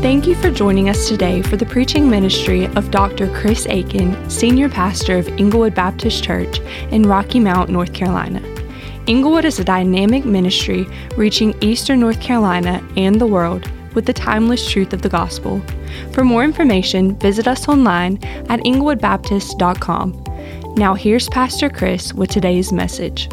Thank you for joining us today for the preaching ministry of Dr. Chris Aiken, Senior Pastor of Englewood Baptist Church in Rocky Mount, North Carolina. Englewood is a dynamic ministry reaching Eastern North Carolina and the world with the timeless truth of the gospel. For more information, visit us online at englewoodbaptist.com. Now, here's Pastor Chris with today's message.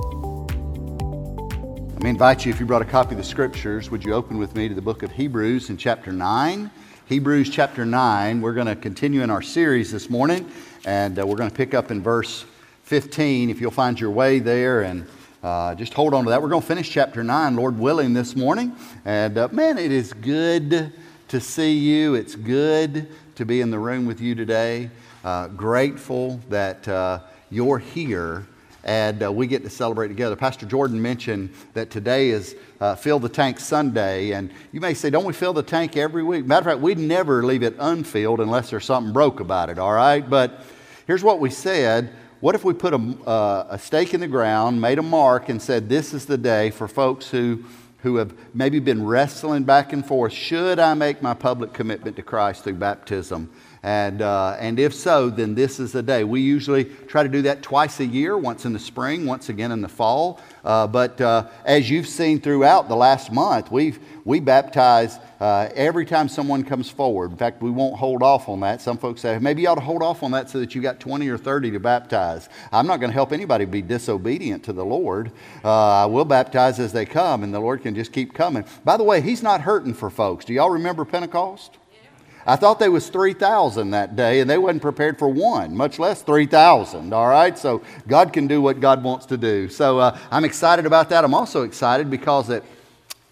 Let me invite you, if you brought a copy of the scriptures, would you open with me to the book of Hebrews in chapter 9? Hebrews chapter 9. We're going to continue in our series this morning, and uh, we're going to pick up in verse 15. If you'll find your way there and uh, just hold on to that. We're going to finish chapter 9, Lord willing, this morning. And uh, man, it is good to see you. It's good to be in the room with you today. Uh, grateful that uh, you're here and uh, we get to celebrate together. Pastor Jordan mentioned that today is uh, Fill the Tank Sunday, and you may say, Don't we fill the tank every week? Matter of fact, we'd never leave it unfilled unless there's something broke about it, all right? But here's what we said what if we put a, uh, a stake in the ground, made a mark, and said, This is the day for folks who, who have maybe been wrestling back and forth. Should I make my public commitment to Christ through baptism? And, uh, and if so, then this is the day. We usually try to do that twice a year, once in the spring, once again in the fall. Uh, but uh, as you've seen throughout the last month, we've, we baptize uh, every time someone comes forward. In fact, we won't hold off on that. Some folks say, maybe you ought to hold off on that so that you got 20 or 30 to baptize. I'm not going to help anybody be disobedient to the Lord. Uh, I will baptize as they come, and the Lord can just keep coming. By the way, He's not hurting for folks. Do y'all remember Pentecost? I thought there was 3,000 that day, and they wasn't prepared for one, much less 3,000, all right? So God can do what God wants to do. So uh, I'm excited about that. I'm also excited because that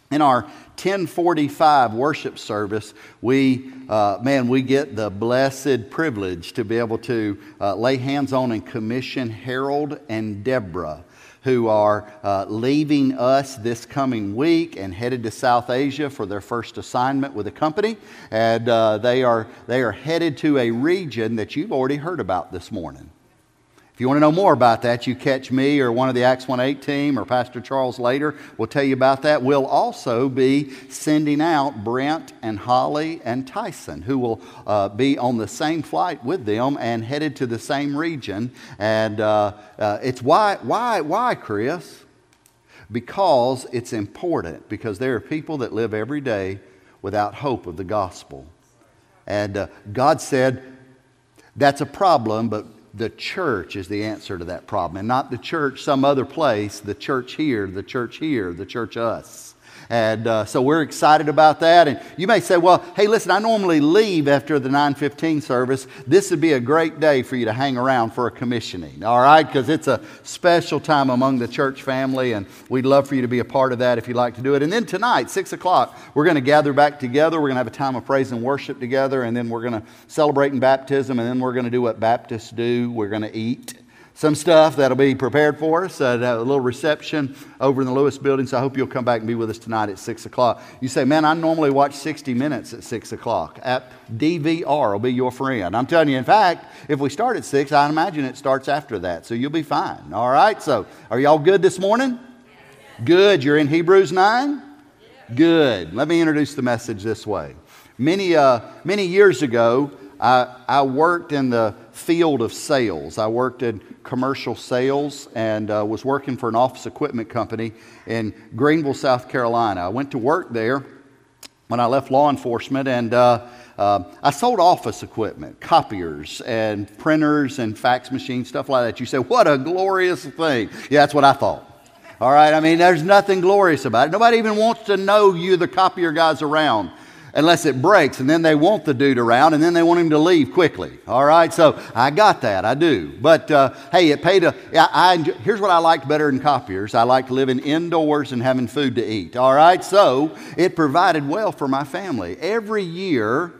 in our 1045 worship service, we, uh, man, we get the blessed privilege to be able to uh, lay hands on and commission Harold and Deborah who are uh, leaving us this coming week and headed to South Asia for their first assignment with a company. And uh, they, are, they are headed to a region that you've already heard about this morning. If you want to know more about that, you catch me or one of the Acts 1-8 team or Pastor Charles later. We'll tell you about that. We'll also be sending out Brent and Holly and Tyson, who will uh, be on the same flight with them and headed to the same region. And uh, uh, it's why, why, why, Chris? Because it's important, because there are people that live every day without hope of the gospel. And uh, God said, that's a problem, but the church is the answer to that problem. And not the church some other place, the church here, the church here, the church us. And uh, so we're excited about that. And you may say, well, hey, listen, I normally leave after the 915 service. This would be a great day for you to hang around for a commissioning, all right? Because it's a special time among the church family, and we'd love for you to be a part of that if you'd like to do it. And then tonight, 6 o'clock, we're going to gather back together. We're going to have a time of praise and worship together, and then we're going to celebrate in baptism, and then we're going to do what Baptists do. We're going to eat some stuff that'll be prepared for us, a little reception over in the Lewis building. So I hope you'll come back and be with us tonight at 6 o'clock. You say, man, I normally watch 60 minutes at 6 o'clock. At DVR will be your friend. I'm telling you, in fact, if we start at 6, I imagine it starts after that. So you'll be fine. All right? So are y'all good this morning? Good. You're in Hebrews 9? Good. Let me introduce the message this way. Many, uh, many years ago, I, I worked in the field of sales. I worked in commercial sales and uh, was working for an office equipment company in Greenville, South Carolina. I went to work there when I left law enforcement and uh, uh, I sold office equipment, copiers and printers and fax machines, stuff like that. You say, what a glorious thing. Yeah, that's what I thought. All right, I mean, there's nothing glorious about it. Nobody even wants to know you, the copier guys around unless it breaks, and then they want the dude around, and then they want him to leave quickly. All right, so I got that, I do. But uh, hey, it paid a. I, I here's what I liked better than copiers. I liked living indoors and having food to eat. All right, so it provided well for my family every year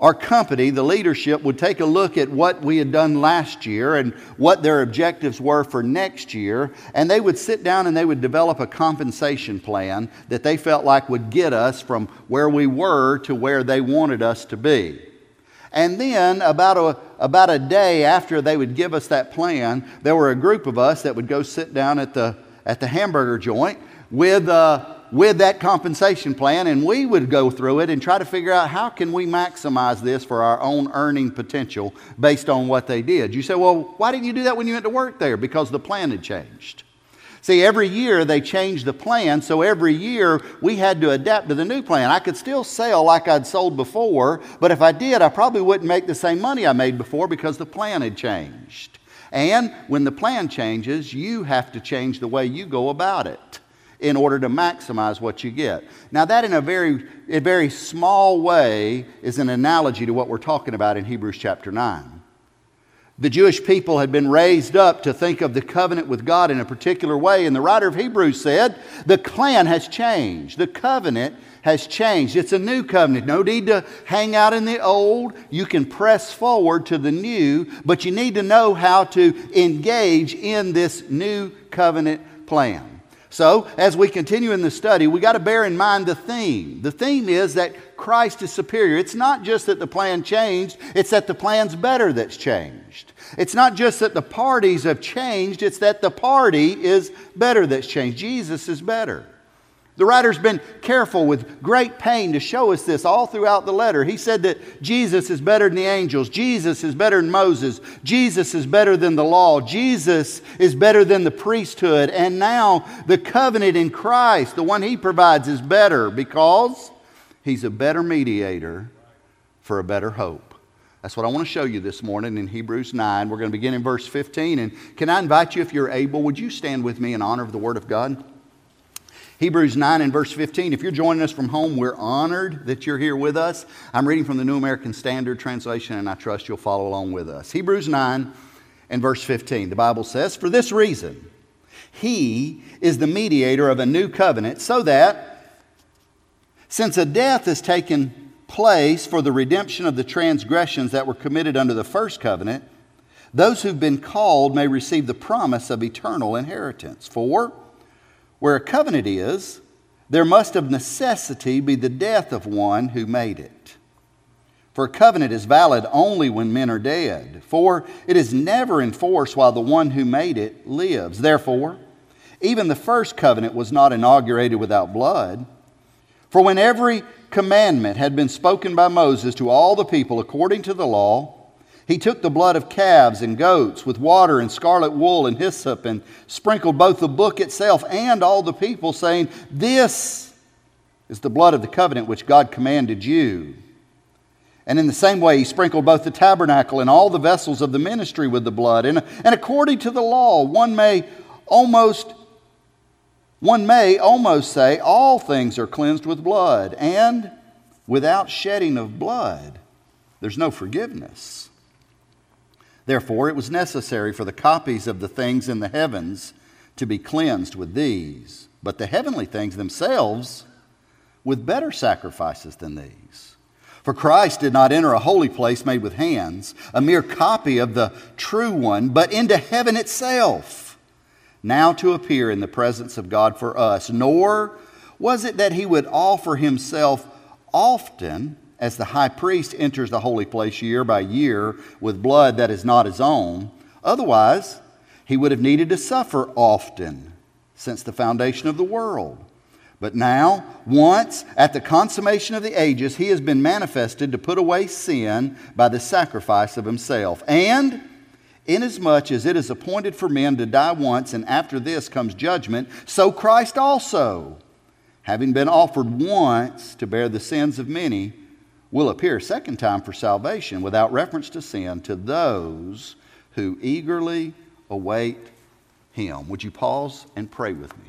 our company, the leadership, would take a look at what we had done last year and what their objectives were for next year, and they would sit down and they would develop a compensation plan that they felt like would get us from where we were to where they wanted us to be. And then, about a, about a day after they would give us that plan, there were a group of us that would go sit down at the, at the hamburger joint with, uh, with that compensation plan, and we would go through it and try to figure out how can we maximize this for our own earning potential based on what they did. You say, well, why didn't you do that when you went to work there? Because the plan had changed. See, every year they changed the plan, so every year we had to adapt to the new plan. I could still sell like I'd sold before, but if I did, I probably wouldn't make the same money I made before because the plan had changed. And when the plan changes, you have to change the way you go about it in order to maximize what you get. Now, that in a very, a very small way is an analogy to what we're talking about in Hebrews chapter 9. The Jewish people had been raised up to think of the covenant with God in a particular way, and the writer of Hebrews said, The plan has changed. The covenant has changed. It's a new covenant. No need to hang out in the old. You can press forward to the new, but you need to know how to engage in this new covenant plan. So, as we continue in the study, we got to bear in mind the theme. The theme is that Christ is superior. It's not just that the plan changed, it's that the plan's better that's changed. It's not just that the parties have changed, it's that the party is better that's changed. Jesus is better. The writer's been careful with great pain to show us this all throughout the letter. He said that Jesus is better than the angels. Jesus is better than Moses. Jesus is better than the law. Jesus is better than the priesthood. And now the covenant in Christ, the one he provides, is better because he's a better mediator for a better hope. That's what I want to show you this morning in Hebrews 9. We're going to begin in verse 15. And can I invite you, if you're able, would you stand with me in honor of the Word of God? Hebrews 9 and verse 15. If you're joining us from home, we're honored that you're here with us. I'm reading from the New American Standard Translation, and I trust you'll follow along with us. Hebrews 9 and verse 15. The Bible says, For this reason, he is the mediator of a new covenant, so that since a death has taken place for the redemption of the transgressions that were committed under the first covenant, those who've been called may receive the promise of eternal inheritance. For where a covenant is, there must of necessity be the death of one who made it. For a covenant is valid only when men are dead, for it is never in force while the one who made it lives. Therefore, even the first covenant was not inaugurated without blood. For when every commandment had been spoken by Moses to all the people according to the law, he took the blood of calves and goats with water and scarlet wool and hyssop and sprinkled both the book itself and all the people, saying, This is the blood of the covenant which God commanded you. And in the same way, he sprinkled both the tabernacle and all the vessels of the ministry with the blood. And, and according to the law, one may almost one may almost say all things are cleansed with blood, and without shedding of blood, there's no forgiveness. Therefore, it was necessary for the copies of the things in the heavens to be cleansed with these, but the heavenly things themselves with better sacrifices than these. For Christ did not enter a holy place made with hands, a mere copy of the true one, but into heaven itself, now to appear in the presence of God for us. Nor was it that he would offer himself often as the high priest enters the holy place year by year with blood that is not his own. Otherwise, he would have needed to suffer often since the foundation of the world. But now, once at the consummation of the ages, he has been manifested to put away sin by the sacrifice of himself. And inasmuch as it is appointed for men to die once, and after this comes judgment, so Christ also, having been offered once to bear the sins of many, will appear a second time for salvation without reference to sin to those who eagerly await him. Would you pause and pray with me?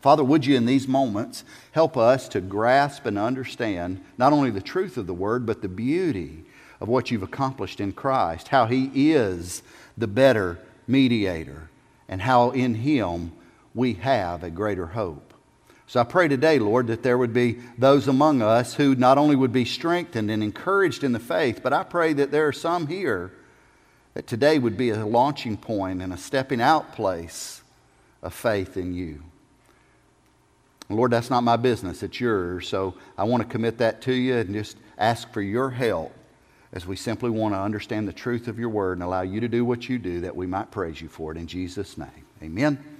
Father, would you in these moments help us to grasp and understand not only the truth of the word, but the beauty of what you've accomplished in Christ, how he is the better mediator, and how in him we have a greater hope. So I pray today, Lord, that there would be those among us who not only would be strengthened and encouraged in the faith, but I pray that there are some here that today would be a launching point and a stepping out place of faith in you. Lord, that's not my business, it's yours. So I want to commit that to you and just ask for your help as we simply want to understand the truth of your word and allow you to do what you do that we might praise you for it in Jesus' name. Amen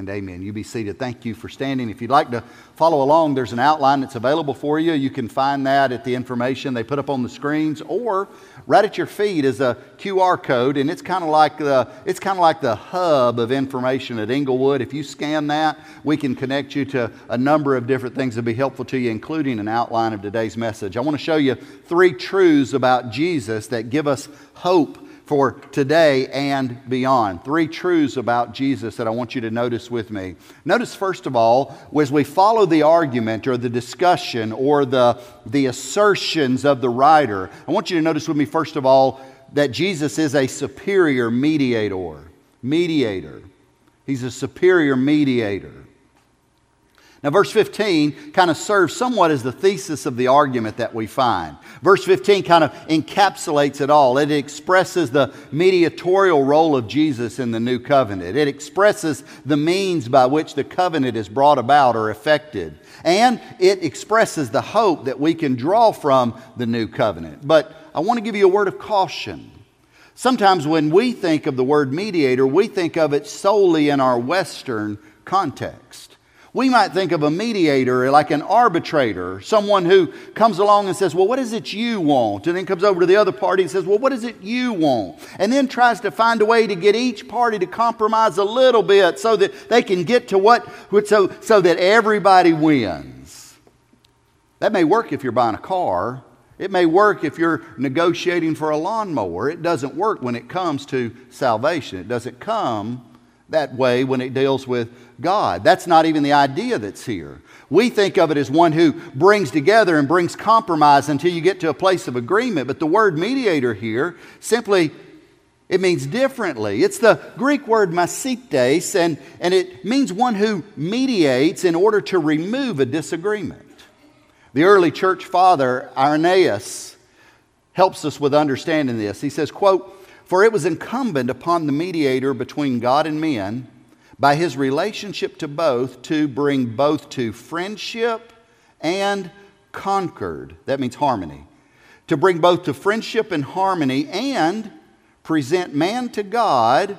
and amen. You be seated. Thank you for standing. If you'd like to follow along, there's an outline that's available for you. You can find that at the information they put up on the screens, or right at your feet is a QR code, and it's kind of like the it's kind of like the hub of information at Englewood. If you scan that, we can connect you to a number of different things that be helpful to you, including an outline of today's message. I want to show you three truths about Jesus that give us hope for today and beyond. Three truths about Jesus that I want you to notice with me. Notice, first of all, as we follow the argument or the discussion or the, the assertions of the writer, I want you to notice with me, first of all, that Jesus is a superior mediator. Mediator. He's a superior mediator. Now, verse 15 kind of serves somewhat as the thesis of the argument that we find. Verse 15 kind of encapsulates it all. It expresses the mediatorial role of Jesus in the new covenant, it expresses the means by which the covenant is brought about or effected, and it expresses the hope that we can draw from the new covenant. But I want to give you a word of caution. Sometimes when we think of the word mediator, we think of it solely in our Western context. We might think of a mediator like an arbitrator, someone who comes along and says, Well, what is it you want? And then comes over to the other party and says, Well, what is it you want? And then tries to find a way to get each party to compromise a little bit so that they can get to what, so, so that everybody wins. That may work if you're buying a car. It may work if you're negotiating for a lawnmower. It doesn't work when it comes to salvation. It doesn't come that way when it deals with God. That's not even the idea that's here. We think of it as one who brings together and brings compromise until you get to a place of agreement. But the word mediator here simply it means differently. It's the Greek word mesites, and, and it means one who mediates in order to remove a disagreement. The early church father, Irenaeus, helps us with understanding this. He says, quote, For it was incumbent upon the mediator between God and men by his relationship to both to bring both to friendship and concord. That means harmony. To bring both to friendship and harmony and present man to God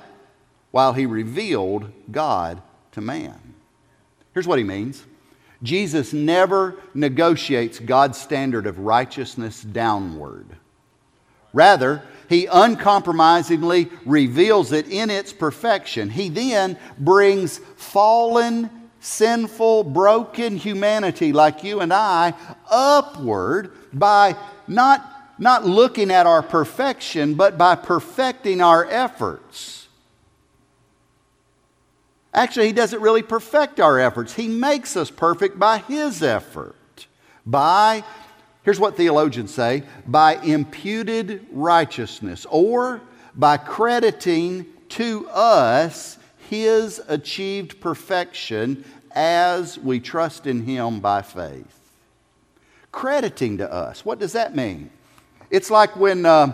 while he revealed God to man. Here's what he means Jesus never negotiates God's standard of righteousness downward. Rather, he uncompromisingly reveals it in its perfection. He then brings fallen, sinful, broken humanity like you and I upward by not, not looking at our perfection, but by perfecting our efforts. Actually, he doesn't really perfect our efforts. He makes us perfect by his effort, by Here's what theologians say by imputed righteousness or by crediting to us his achieved perfection as we trust in him by faith. Crediting to us. What does that mean? It's like when, uh,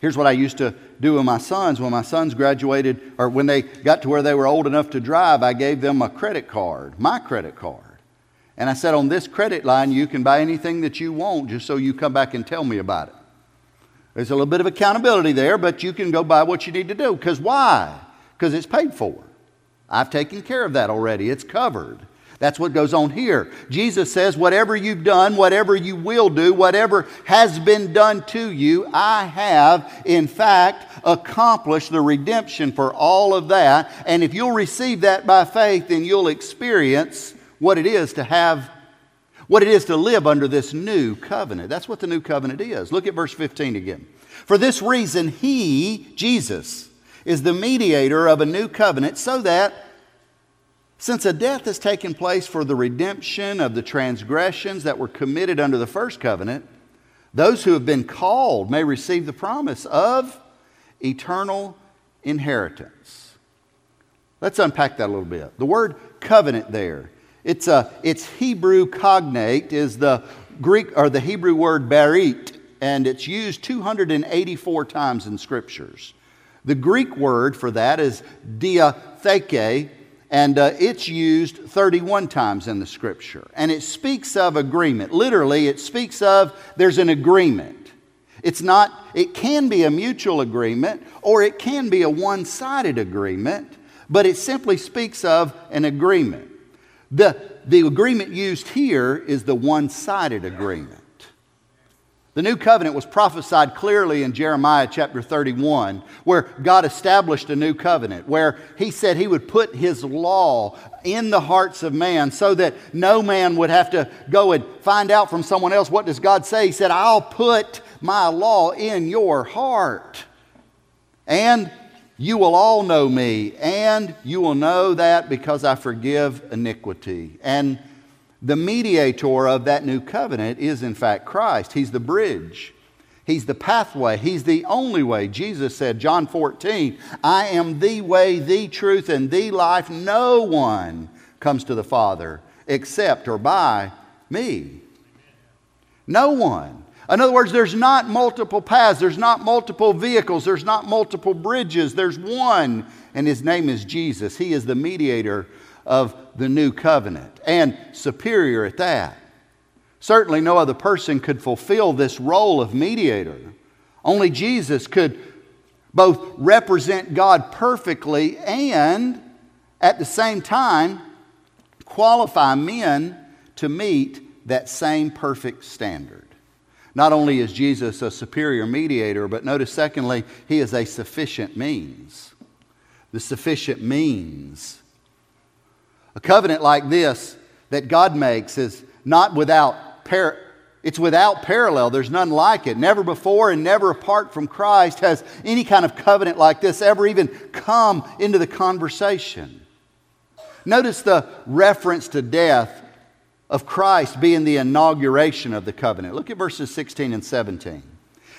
here's what I used to do with my sons. When my sons graduated, or when they got to where they were old enough to drive, I gave them a credit card, my credit card. And I said, on this credit line, you can buy anything that you want just so you come back and tell me about it. There's a little bit of accountability there, but you can go buy what you need to do. Because why? Because it's paid for. I've taken care of that already, it's covered. That's what goes on here. Jesus says, Whatever you've done, whatever you will do, whatever has been done to you, I have, in fact, accomplished the redemption for all of that. And if you'll receive that by faith, then you'll experience what it is to have, what it is to live under this new covenant. That's what the new covenant is. Look at verse 15 again. For this reason, He, Jesus, is the mediator of a new covenant so that since a death has taken place for the redemption of the transgressions that were committed under the first covenant, those who have been called may receive the promise of eternal inheritance. Let's unpack that a little bit. The word covenant there it's, a, it's Hebrew cognate is the Greek or the Hebrew word berit, and it's used 284 times in scriptures. The Greek word for that is diatheke, and uh, it's used 31 times in the scripture. And it speaks of agreement. Literally, it speaks of there's an agreement. It's not, it can be a mutual agreement or it can be a one sided agreement, but it simply speaks of an agreement. The, the agreement used here is the one sided agreement. The new covenant was prophesied clearly in Jeremiah chapter 31, where God established a new covenant, where He said He would put His law in the hearts of man so that no man would have to go and find out from someone else what does God say. He said, I'll put my law in your heart. And you will all know me, and you will know that because I forgive iniquity. And the mediator of that new covenant is, in fact, Christ. He's the bridge, He's the pathway, He's the only way. Jesus said, John 14, I am the way, the truth, and the life. No one comes to the Father except or by me. No one. In other words, there's not multiple paths, there's not multiple vehicles, there's not multiple bridges. There's one, and his name is Jesus. He is the mediator of the new covenant and superior at that. Certainly, no other person could fulfill this role of mediator. Only Jesus could both represent God perfectly and at the same time qualify men to meet that same perfect standard. Not only is Jesus a superior mediator, but notice, secondly, he is a sufficient means. The sufficient means a covenant like this that God makes is not without par- it's without parallel. There's none like it. Never before and never apart from Christ has any kind of covenant like this ever even come into the conversation. Notice the reference to death of Christ being the inauguration of the covenant. Look at verses 16 and 17.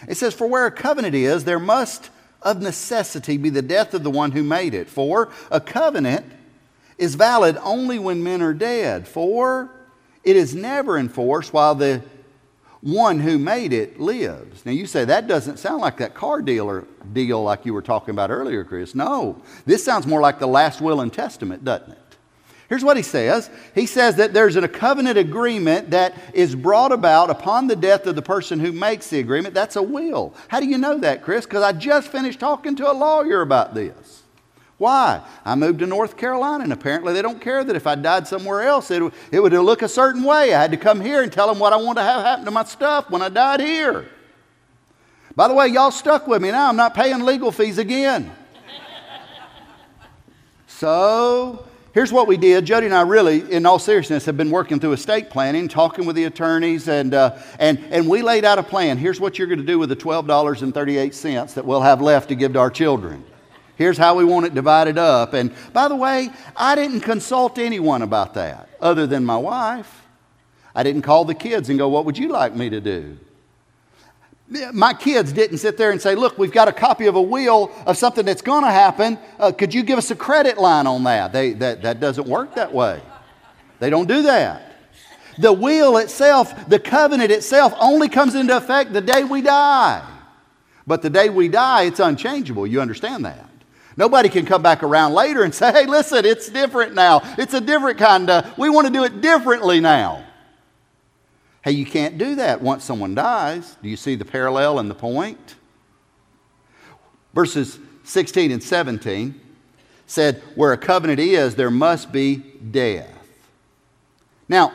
It says, For where a covenant is, there must of necessity be the death of the one who made it. For a covenant is valid only when men are dead, for it is never enforced while the one who made it lives. Now you say that doesn't sound like that car dealer deal like you were talking about earlier, Chris. No, this sounds more like the last will and testament, doesn't it? Here's what he says. He says that there's a covenant agreement that is brought about upon the death of the person who makes the agreement. That's a will. How do you know that, Chris? Because I just finished talking to a lawyer about this. Why? I moved to North Carolina, and apparently they don't care that if I died somewhere else, it, it would look a certain way. I had to come here and tell them what I want to have happen to my stuff when I died here. By the way, y'all stuck with me now. I'm not paying legal fees again. so, here's what we did. Jody and I really, in all seriousness, have been working through estate planning, talking with the attorneys, and, uh, and, and we laid out a plan. Here's what you're going to do with the $12.38 that we'll have left to give to our children. Here's how we want it divided up. And by the way, I didn't consult anyone about that other than my wife. I didn't call the kids and go, What would you like me to do? My kids didn't sit there and say, Look, we've got a copy of a will of something that's going to happen. Uh, could you give us a credit line on that? They, that? That doesn't work that way. They don't do that. The will itself, the covenant itself, only comes into effect the day we die. But the day we die, it's unchangeable. You understand that? Nobody can come back around later and say, hey, listen, it's different now. It's a different kind of, we want to do it differently now. Hey, you can't do that once someone dies. Do you see the parallel and the point? Verses 16 and 17 said, Where a covenant is, there must be death. Now,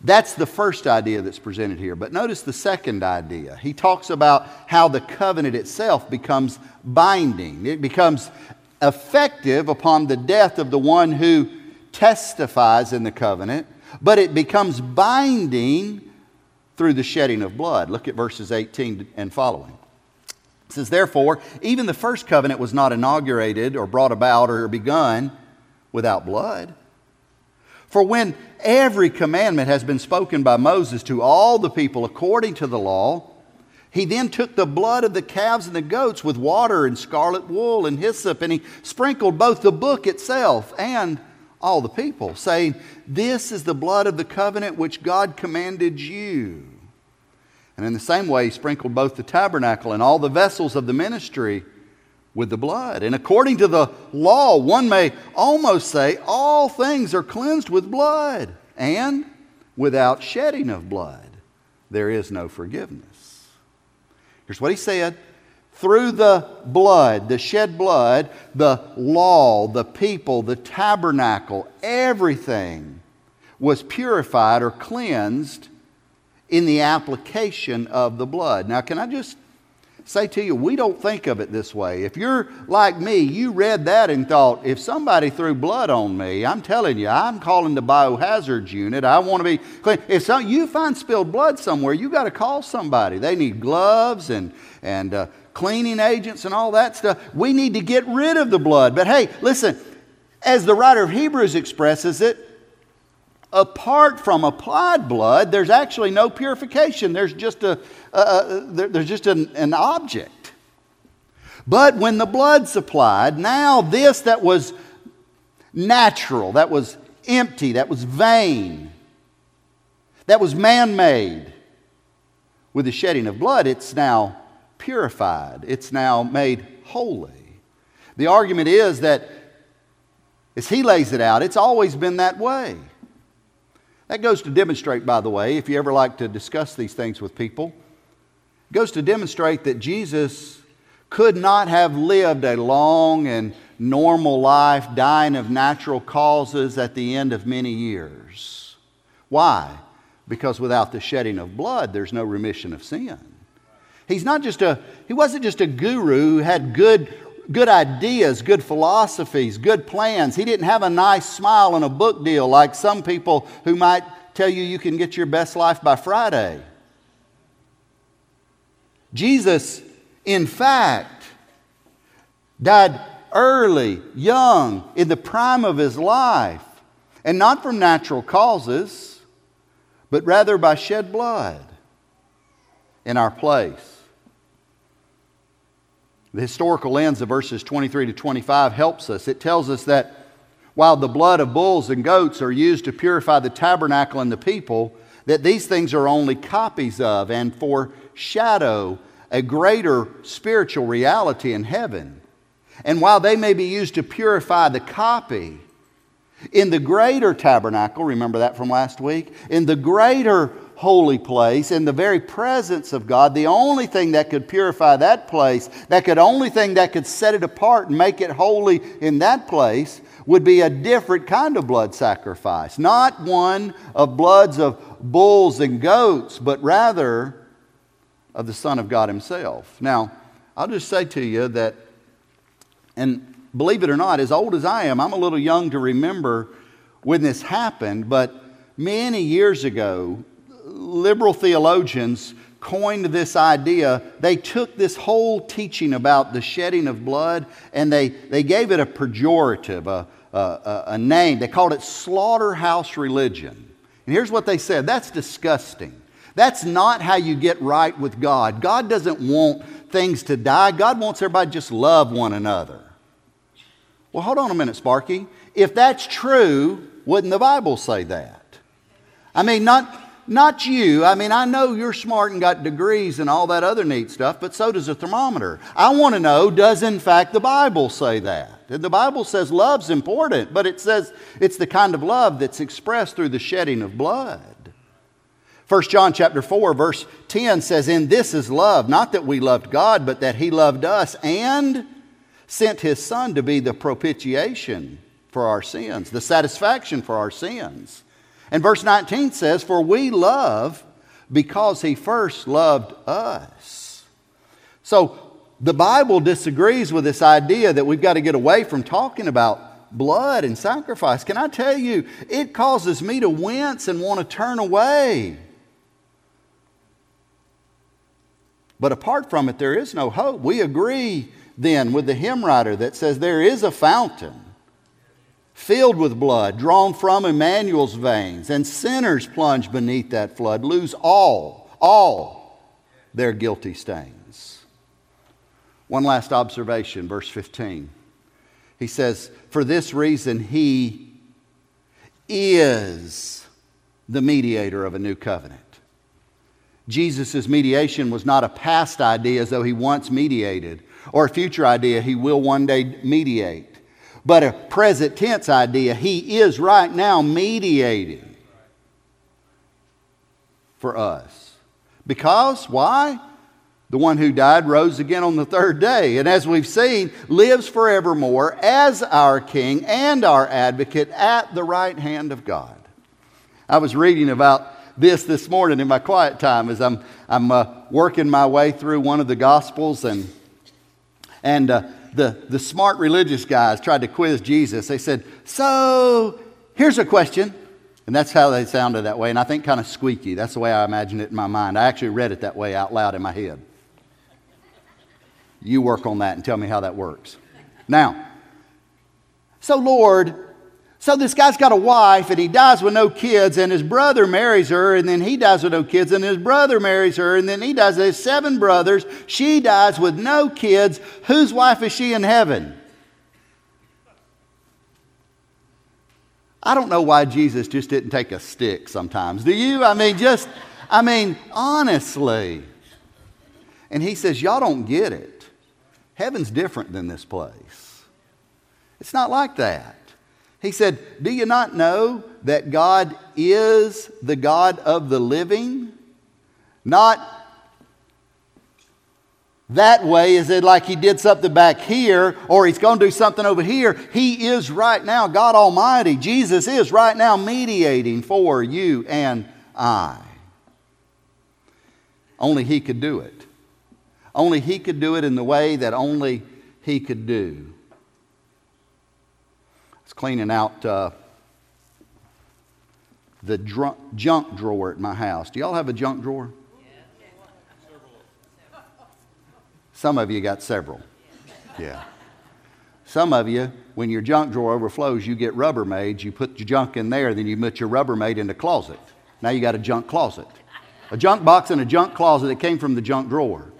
that's the first idea that's presented here. But notice the second idea. He talks about how the covenant itself becomes binding, it becomes effective upon the death of the one who testifies in the covenant, but it becomes binding through the shedding of blood. Look at verses 18 and following. It says, Therefore, even the first covenant was not inaugurated or brought about or begun without blood. For when every commandment has been spoken by Moses to all the people according to the law, he then took the blood of the calves and the goats with water and scarlet wool and hyssop, and he sprinkled both the book itself and all the people, saying, This is the blood of the covenant which God commanded you. And in the same way, he sprinkled both the tabernacle and all the vessels of the ministry with the blood. And according to the law, one may almost say all things are cleansed with blood, and without shedding of blood, there is no forgiveness. Here's what he said through the blood, the shed blood, the law, the people, the tabernacle, everything was purified or cleansed in the application of the blood. Now, can I just say to you, we don't think of it this way. If you're like me, you read that and thought, if somebody threw blood on me, I'm telling you, I'm calling the biohazards unit. I want to be clean. If some, you find spilled blood somewhere, you got to call somebody. They need gloves and, and uh, cleaning agents and all that stuff. We need to get rid of the blood. But hey, listen, as the writer of Hebrews expresses it, apart from applied blood, there's actually no purification. There's just, a, there's just an, an object. But when the blood supplied, now this that was natural, that was empty, that was vain, that was man made, with the shedding of blood, it's now purified, it's now made holy. The argument is that, as he lays it out, it's always been that way. That goes to demonstrate, by the way, if you ever like to discuss these things with people, goes to demonstrate that Jesus could not have lived a long and normal life, dying of natural causes at the end of many years. Why? Because without the shedding of blood, there's no remission of sin. He's not just a, he wasn't just a guru who had good, good ideas, good philosophies, good plans. He didn't have a nice smile and a book deal like some people who might tell you you can get your best life by Friday. Jesus, in fact, died early, young, in the prime of his life, and not from natural causes, but rather by shed blood in our place. The historical lens of verses 23 to 25 helps us. It tells us that while the blood of bulls and goats are used to purify the tabernacle and the people, that these things are only copies of and foreshadow a greater spiritual reality in heaven. And while they may be used to purify the copy, in the greater tabernacle, remember that from last week, in the greater holy place, in the very presence of God, the only thing that could purify that place, that could only thing that could set it apart and make it holy in that place, would be a different kind of blood sacrifice. Not one of bloods of bulls and goats, but rather of the Son of God Himself. Now, I'll just say to you that, and believe it or not, as old as I am, I'm a little young to remember when this happened, but many years ago, liberal theologians coined this idea. They took this whole teaching about the shedding of blood and they, they gave it a pejorative, a, a, a name. They called it slaughterhouse religion. And here's what they said that's disgusting. That's not how you get right with God. God doesn't want things to die, God wants everybody to just love one another. Well, hold on a minute, Sparky. If that's true, wouldn't the Bible say that? I mean, not, not you. I mean, I know you're smart and got degrees and all that other neat stuff, but so does a thermometer. I want to know does, in fact, the Bible say that? And the Bible says love's important, but it says it's the kind of love that's expressed through the shedding of blood. 1 John chapter 4 verse 10 says in this is love not that we loved God but that he loved us and sent his son to be the propitiation for our sins the satisfaction for our sins and verse 19 says, For we love because he first loved us. So the Bible disagrees with this idea that we've got to get away from talking about blood and sacrifice. Can I tell you, it causes me to wince and want to turn away. But apart from it, there is no hope. We agree then with the hymn writer that says there is a fountain filled with blood, drawn from Emmanuel's veins, and sinners plunge beneath that flood, lose all, all their guilty stains. One last observation, verse 15. He says, For this reason, he is the mediator of a new covenant. Jesus' mediation was not a past idea as though he once mediated, or a future idea he will one day mediate but a present tense idea. He is right now mediating for us. Because, why? the one who died, rose again on the third day, and as we've seen, lives forevermore as our King and our advocate at the right hand of God. I was reading about this this morning in my quiet time as I'm, I'm uh, working my way through one of the Gospels, and, and uh, the, the smart religious guys tried to quiz Jesus. They said, So, here's a question. And that's how they sounded that way, and I think kind of squeaky. That's the way I imagine it in my mind. I actually read it that way out loud in my head. You work on that and tell me how that works. Now, so Lord, so this guy's got a wife and he dies with no kids, and his brother marries her, and then he dies with no kids, and his brother marries her, and then he dies. There's seven brothers. She dies with no kids. Whose wife is she in heaven? I don't know why Jesus just didn't take a stick sometimes. Do you? I mean, just, I mean, honestly. And he says, Y'all don't get it. Heaven's different than this place. It's not like that. He said, Do you not know that God is the God of the living? Not that way is it like he did something back here or he's going to do something over here. He is right now, God Almighty. Jesus is right now mediating for you and I. Only he could do it. Only he could do it in the way that only he could do. Cleaning out uh, the junk drawer at my house. Do y'all have a junk drawer? Some of you got several. Yeah. Some of you, when your junk drawer overflows, you get Rubbermaids. You put your junk in there, then you put your Rubbermaid in the closet. Now you got a junk closet. A junk box and a junk closet that came from the junk drawer.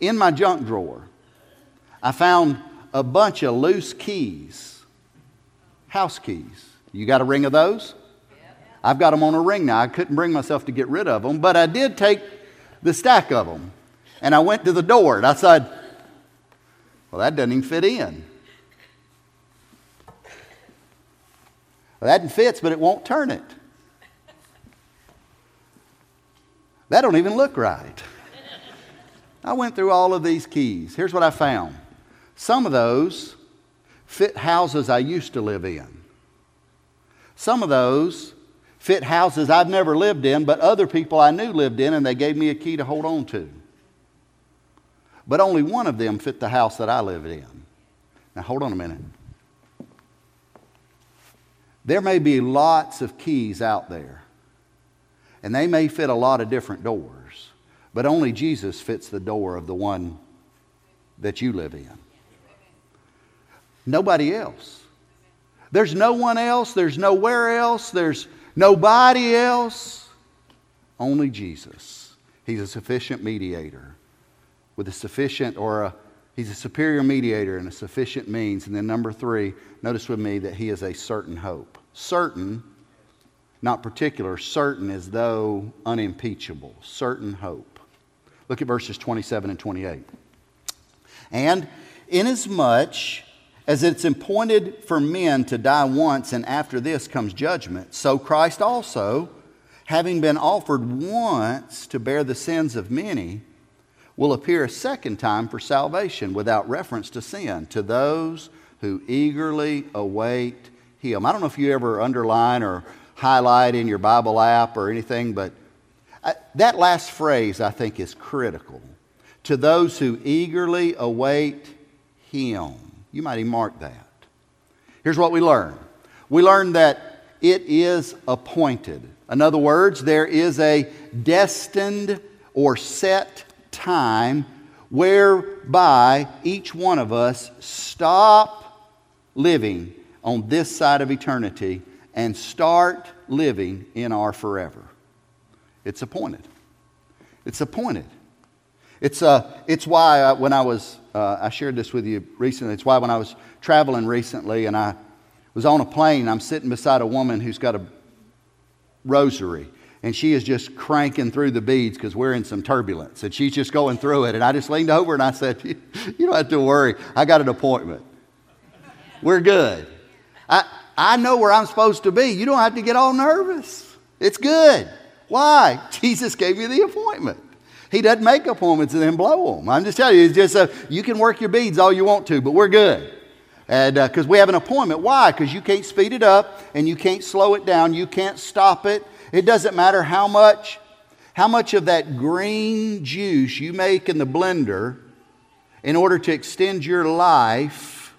In my junk drawer, I found a bunch of loose keys, house keys. You got a ring of those? I've got them on a ring now. I couldn't bring myself to get rid of them, but I did take the stack of them. And I went to the door and I said, Well, that doesn't even fit in. Well, that fits, but it won't turn it. That don't even look right. I went through all of these keys. Here's what I found. Some of those fit houses I used to live in. Some of those fit houses I've never lived in, but other people I knew lived in, and they gave me a key to hold on to but only one of them fit the house that I lived in. Now, hold on a minute. There may be lots of keys out there, and they may fit a lot of different doors, but only Jesus fits the door of the one that you live in. Nobody else. There's no one else, there's nowhere else, there's nobody else. Only Jesus. He's a sufficient mediator with a sufficient or a, he's a superior mediator and a sufficient means. And then number three, notice with me that he is a certain hope. Certain, not particular, certain as though unimpeachable. Certain hope. Look at verses 27 and 28. And inasmuch as it's appointed for men to die once, and after this comes judgment, so Christ also, having been offered once to bear the sins of many, will appear a second time for salvation without reference to sin to those who eagerly await him. I don't know if you ever underline or highlight in your Bible app or anything, but I, that last phrase I think is critical. To those who eagerly await him. You might even mark that. Here's what we learn we learn that it is appointed. In other words, there is a destined or set time whereby each one of us stop living on this side of eternity and start living in our forever. It's appointed. It's appointed. It's, uh, it's why I, when I was, uh, I shared this with you recently, it's why when I was traveling recently and I was on a plane, I'm sitting beside a woman who's got a rosary and she is just cranking through the beads because we're in some turbulence and she's just going through it. And I just leaned over and I said, You, don't have to worry. I got an appointment. We're good. I, I know where I'm supposed to be. You don't have to get all nervous. It's good. Why? Jesus gave you the appointment. He doesn't make appointments and then blow them. I'm just telling you, it's just a, you can work your beads all you want to, but we're good. And because uh, we have an appointment. Why? Because you can't speed it up and you can't slow it down. You can't stop it. It doesn't matter how much, how much of that green juice you make in the blender in order to extend your life.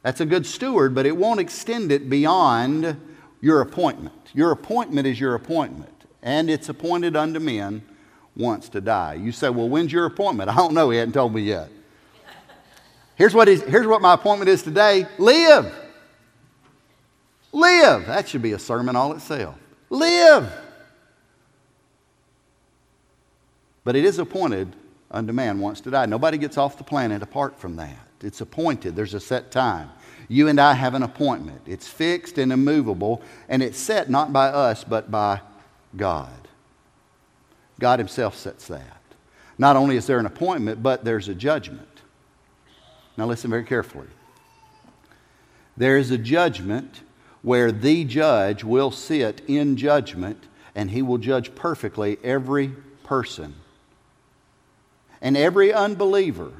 That's a good steward, but it won't extend it beyond your appointment. Your appointment is your appointment, and it's appointed unto men once to die. You say, Well, when's your appointment? I don't know. He hadn't told me yet. Here's what, here's what my appointment is today live. Live. That should be a sermon all itself. Live. But it is appointed unto man once to die. Nobody gets off the planet apart from that. It's appointed, there's a set time. You and I have an appointment. It's fixed and immovable, and it's set not by us, but by God. God Himself sets that. Not only is there an appointment, but there's a judgment. Now, listen very carefully. There is a judgment where the judge will sit in judgment and he will judge perfectly every person. And every unbeliever,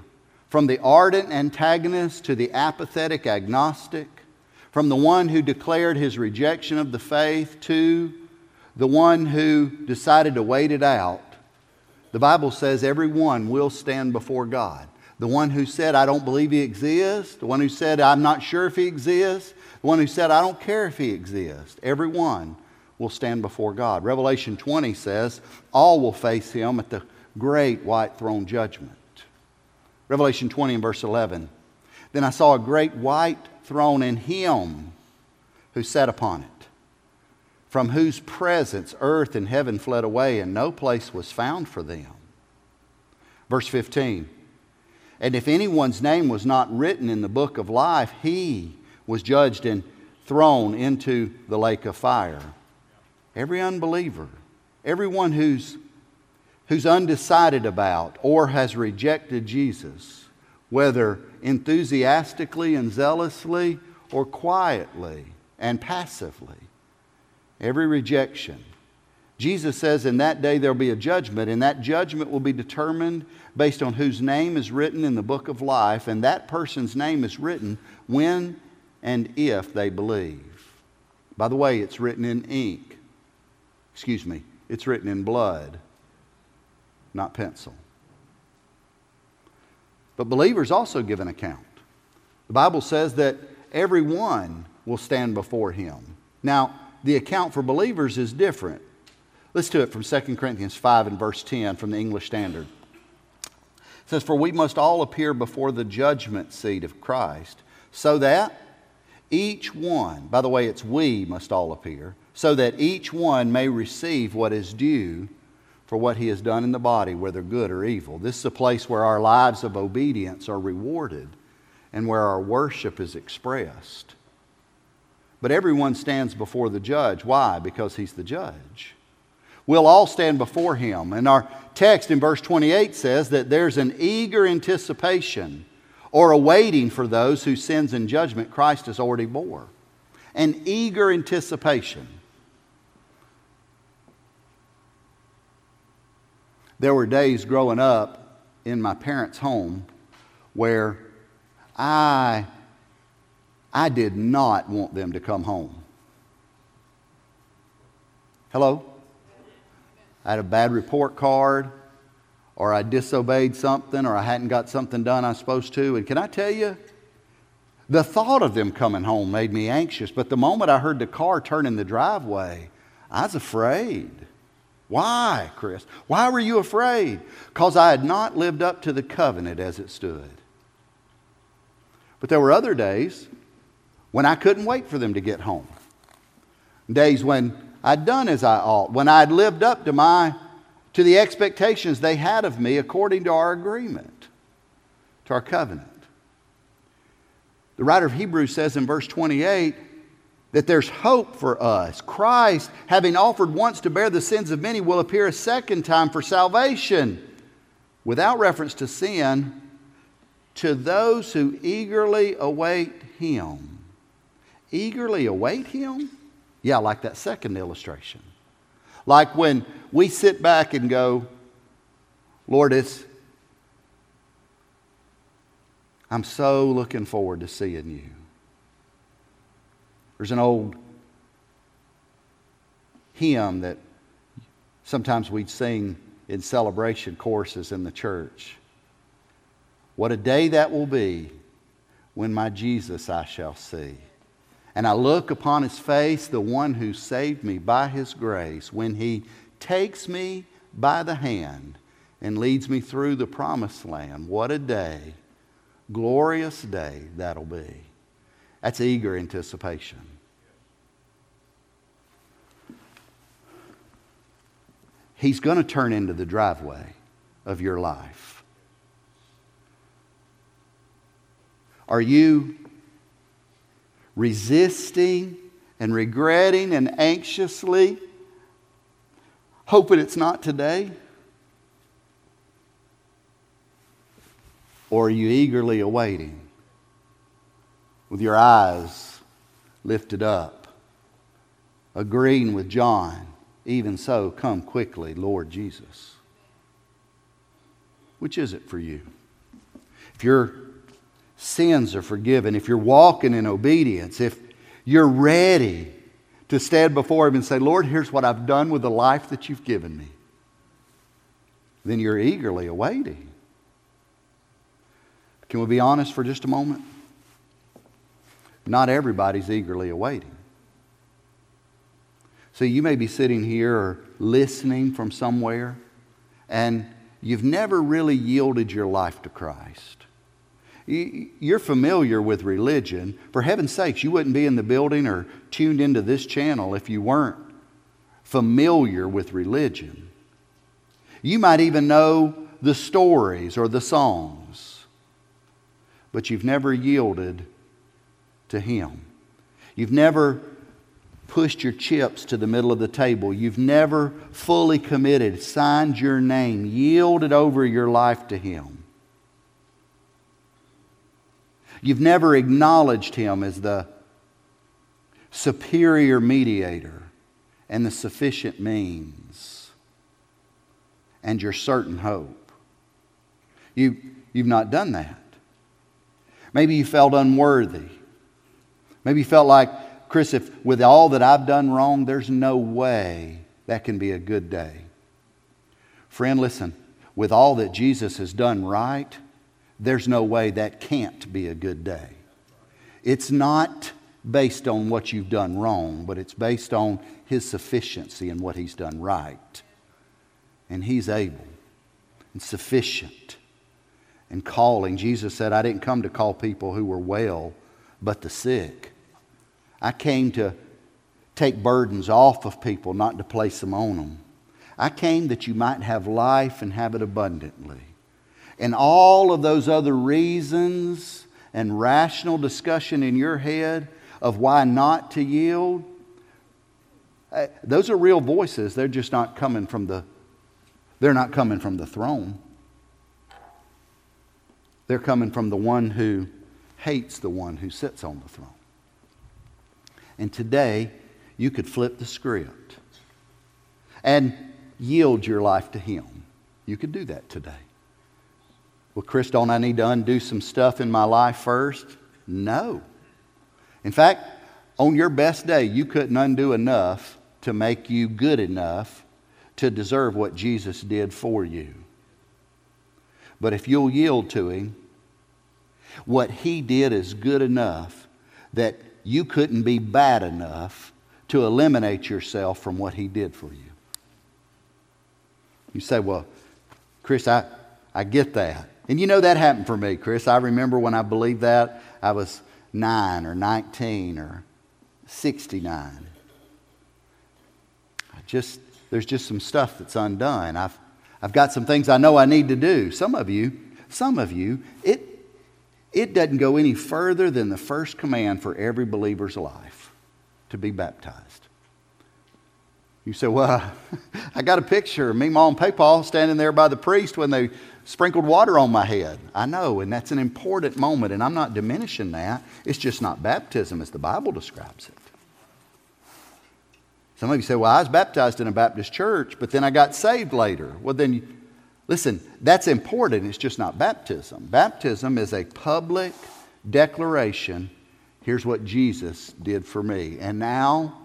from the ardent antagonist to the apathetic agnostic, from the one who declared his rejection of the faith to the one who decided to wait it out, the Bible says everyone will stand before God. The one who said, I don't believe he exists, the one who said, I'm not sure if he exists, the one who said, I don't care if he exists, everyone will stand before God. Revelation 20 says, all will face him at the great white throne judgment. Revelation 20 and verse 11. Then I saw a great white throne and him who sat upon it from whose presence earth and heaven fled away, and no place was found for them. Verse 15 And if anyone's name was not written in the book of life, he was judged and thrown into the lake of fire. Every unbeliever, everyone who's, who's undecided about or has rejected Jesus, whether enthusiastically and zealously or quietly and passively, every rejection. Jesus says in that day there'll be a judgment, and that judgment will be determined based on whose name is written in the book of life, and that person's name is written when and if they believe. By the way, it's written in ink. Excuse me, it's written in blood, not pencil. But believers also give an account. The Bible says that everyone will stand before him. Now, the account for believers is different. Let's do it from 2 Corinthians 5 and verse 10 from the English Standard. It says, For we must all appear before the judgment seat of Christ, so that each one, by the way, it's we must all appear, so that each one may receive what is due for what he has done in the body, whether good or evil. This is a place where our lives of obedience are rewarded and where our worship is expressed. But everyone stands before the judge. Why? Because he's the judge. We'll all stand before him. And our text in verse 28 says that there's an eager anticipation or a waiting for those whose sins and judgment Christ has already bore. An eager anticipation. There were days growing up in my parents' home where I I did not want them to come home. Hello? I had a bad report card, or I disobeyed something, or I hadn't got something done I was supposed to. And can I tell you, the thought of them coming home made me anxious. But the moment I heard the car turn in the driveway, I was afraid. Why, Chris? Why were you afraid? Because I had not lived up to the covenant as it stood. But there were other days when I couldn't wait for them to get home. Days when I'd done as I ought, when I'd lived up to my to the expectations they had of me according to our agreement, to our covenant. The writer of Hebrews says in verse 28 that there's hope for us. Christ, having offered once to bear the sins of many, will appear a second time for salvation without reference to sin to those who eagerly await him eagerly await him? Yeah, like that second illustration. Like when we sit back and go, Lord, it's, I'm so looking forward to seeing you. There's an old hymn that sometimes we'd sing in celebration courses in the church. What a day that will be when my Jesus I shall see. And I look upon his face, the one who saved me by his grace, when he takes me by the hand and leads me through the promised land. What a day, glorious day that'll be. That's eager anticipation. He's going to turn into the driveway of your life. Are you resisting and regretting and anxiously hoping it's not today? Or are you eagerly awaiting with your eyes lifted up, agreeing with John? Even so, come quickly, Lord Jesus. Which is it for you? If your sins are forgiven, if you're walking in obedience, if you're ready to stand before Him and say, Lord, here's what I've done with the life that you've given me, then you're eagerly awaiting. Can we be honest for just a moment? Not everybody's eagerly awaiting. So you may be sitting here or listening from somewhere, and you've never really yielded your life to Christ. You're familiar with religion. For heaven's sakes, you wouldn't be in the building or tuned into this channel if you weren't familiar with religion. You might even know the stories or the songs, but you've never yielded to Him. You've never pushed your chips to the middle of the table. You've never fully committed, signed your name, yielded over your life to Him. You've never acknowledged Him as the superior mediator and the sufficient means and your certain hope. You, you've not done that. Maybe you felt unworthy. Maybe you felt like Chris, if with all that I've done wrong, there's no way that can be a good day. Friend, listen, with all that Jesus has done right, there's no way that can't be a good day. It's not based on what you've done wrong, but it's based on His sufficiency and what He's done right. And He's able and sufficient and calling. Jesus said, I didn't come to call people who were well, but the sick. I came to take burdens off of people, not to place them on them. I came that you might have life and have it abundantly. And all of those other reasons and rational discussion in your head of why not to yield, eh, those are real voices. They're just not coming from the they're not coming from the throne. They're coming from the one who hates the one who sits on the throne. And today, you could flip the script and yield your life to Him. You could do that today. Well, Chris, don't I need to undo some stuff in my life first? No. In fact, on your best day, you couldn't undo enough to make you good enough to deserve what Jesus did for you. But if you'll yield to Him, what He did is good enough that you couldn't be bad enough to eliminate yourself from what He did for you. You say, Well, Chris, I, I get that. And you know that happened for me, Chris. I remember when I believed that, I was 9 or 19 or 69. I just, there's just some stuff that's undone. I've, I've got some things I know I need to do. Some of you, some of you, it, it doesn't go any further than the first command for every believer's life to be baptized. You say, Well, I got a picture of me, mom, and Papa standing there by the priest when they sprinkled water on my head. I know, and that's an important moment, and I'm not diminishing that. It's just not baptism as the Bible describes it. Some of you say, Well, I was baptized in a Baptist church, but then I got saved later. Well, then Listen, that's important. It's just not baptism. Baptism is a public declaration here's what Jesus did for me. And now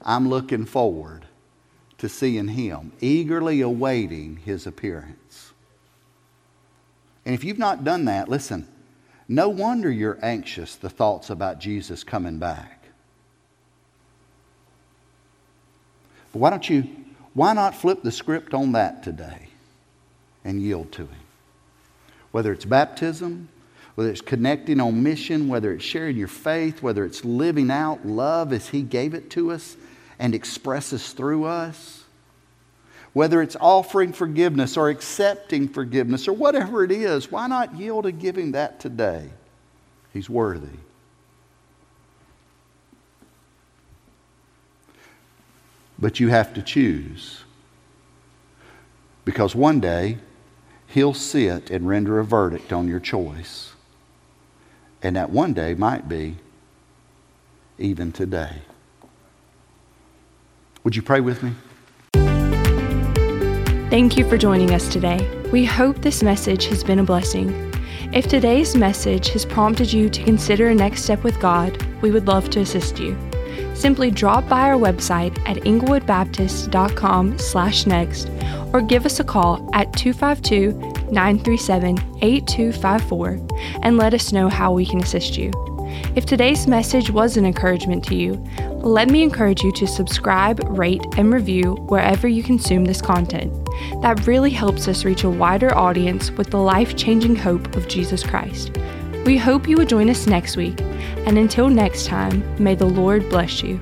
I'm looking forward to seeing him, eagerly awaiting his appearance. And if you've not done that, listen, no wonder you're anxious the thoughts about Jesus coming back. But why don't you, why not flip the script on that today and yield to Him? Whether it's baptism, whether it's connecting on mission, whether it's sharing your faith, whether it's living out love as He gave it to us and expresses through us, whether it's offering forgiveness or accepting forgiveness or whatever it is, why not yield to giving that today? He's worthy. But you have to choose. Because one day, He'll sit and render a verdict on your choice. And that one day might be even today. Would you pray with me? Thank you for joining us today. We hope this message has been a blessing. If today's message has prompted you to consider a next step with God, we would love to assist you. Simply drop by our website at englewoodbaptist.com slash next or give us a call at 252-937-8254 and let us know how we can assist you. If today's message was an encouragement to you, let me encourage you to subscribe, rate, and review wherever you consume this content. That really helps us reach a wider audience with the life changing hope of Jesus Christ. We hope you will join us next week, and until next time, may the Lord bless you.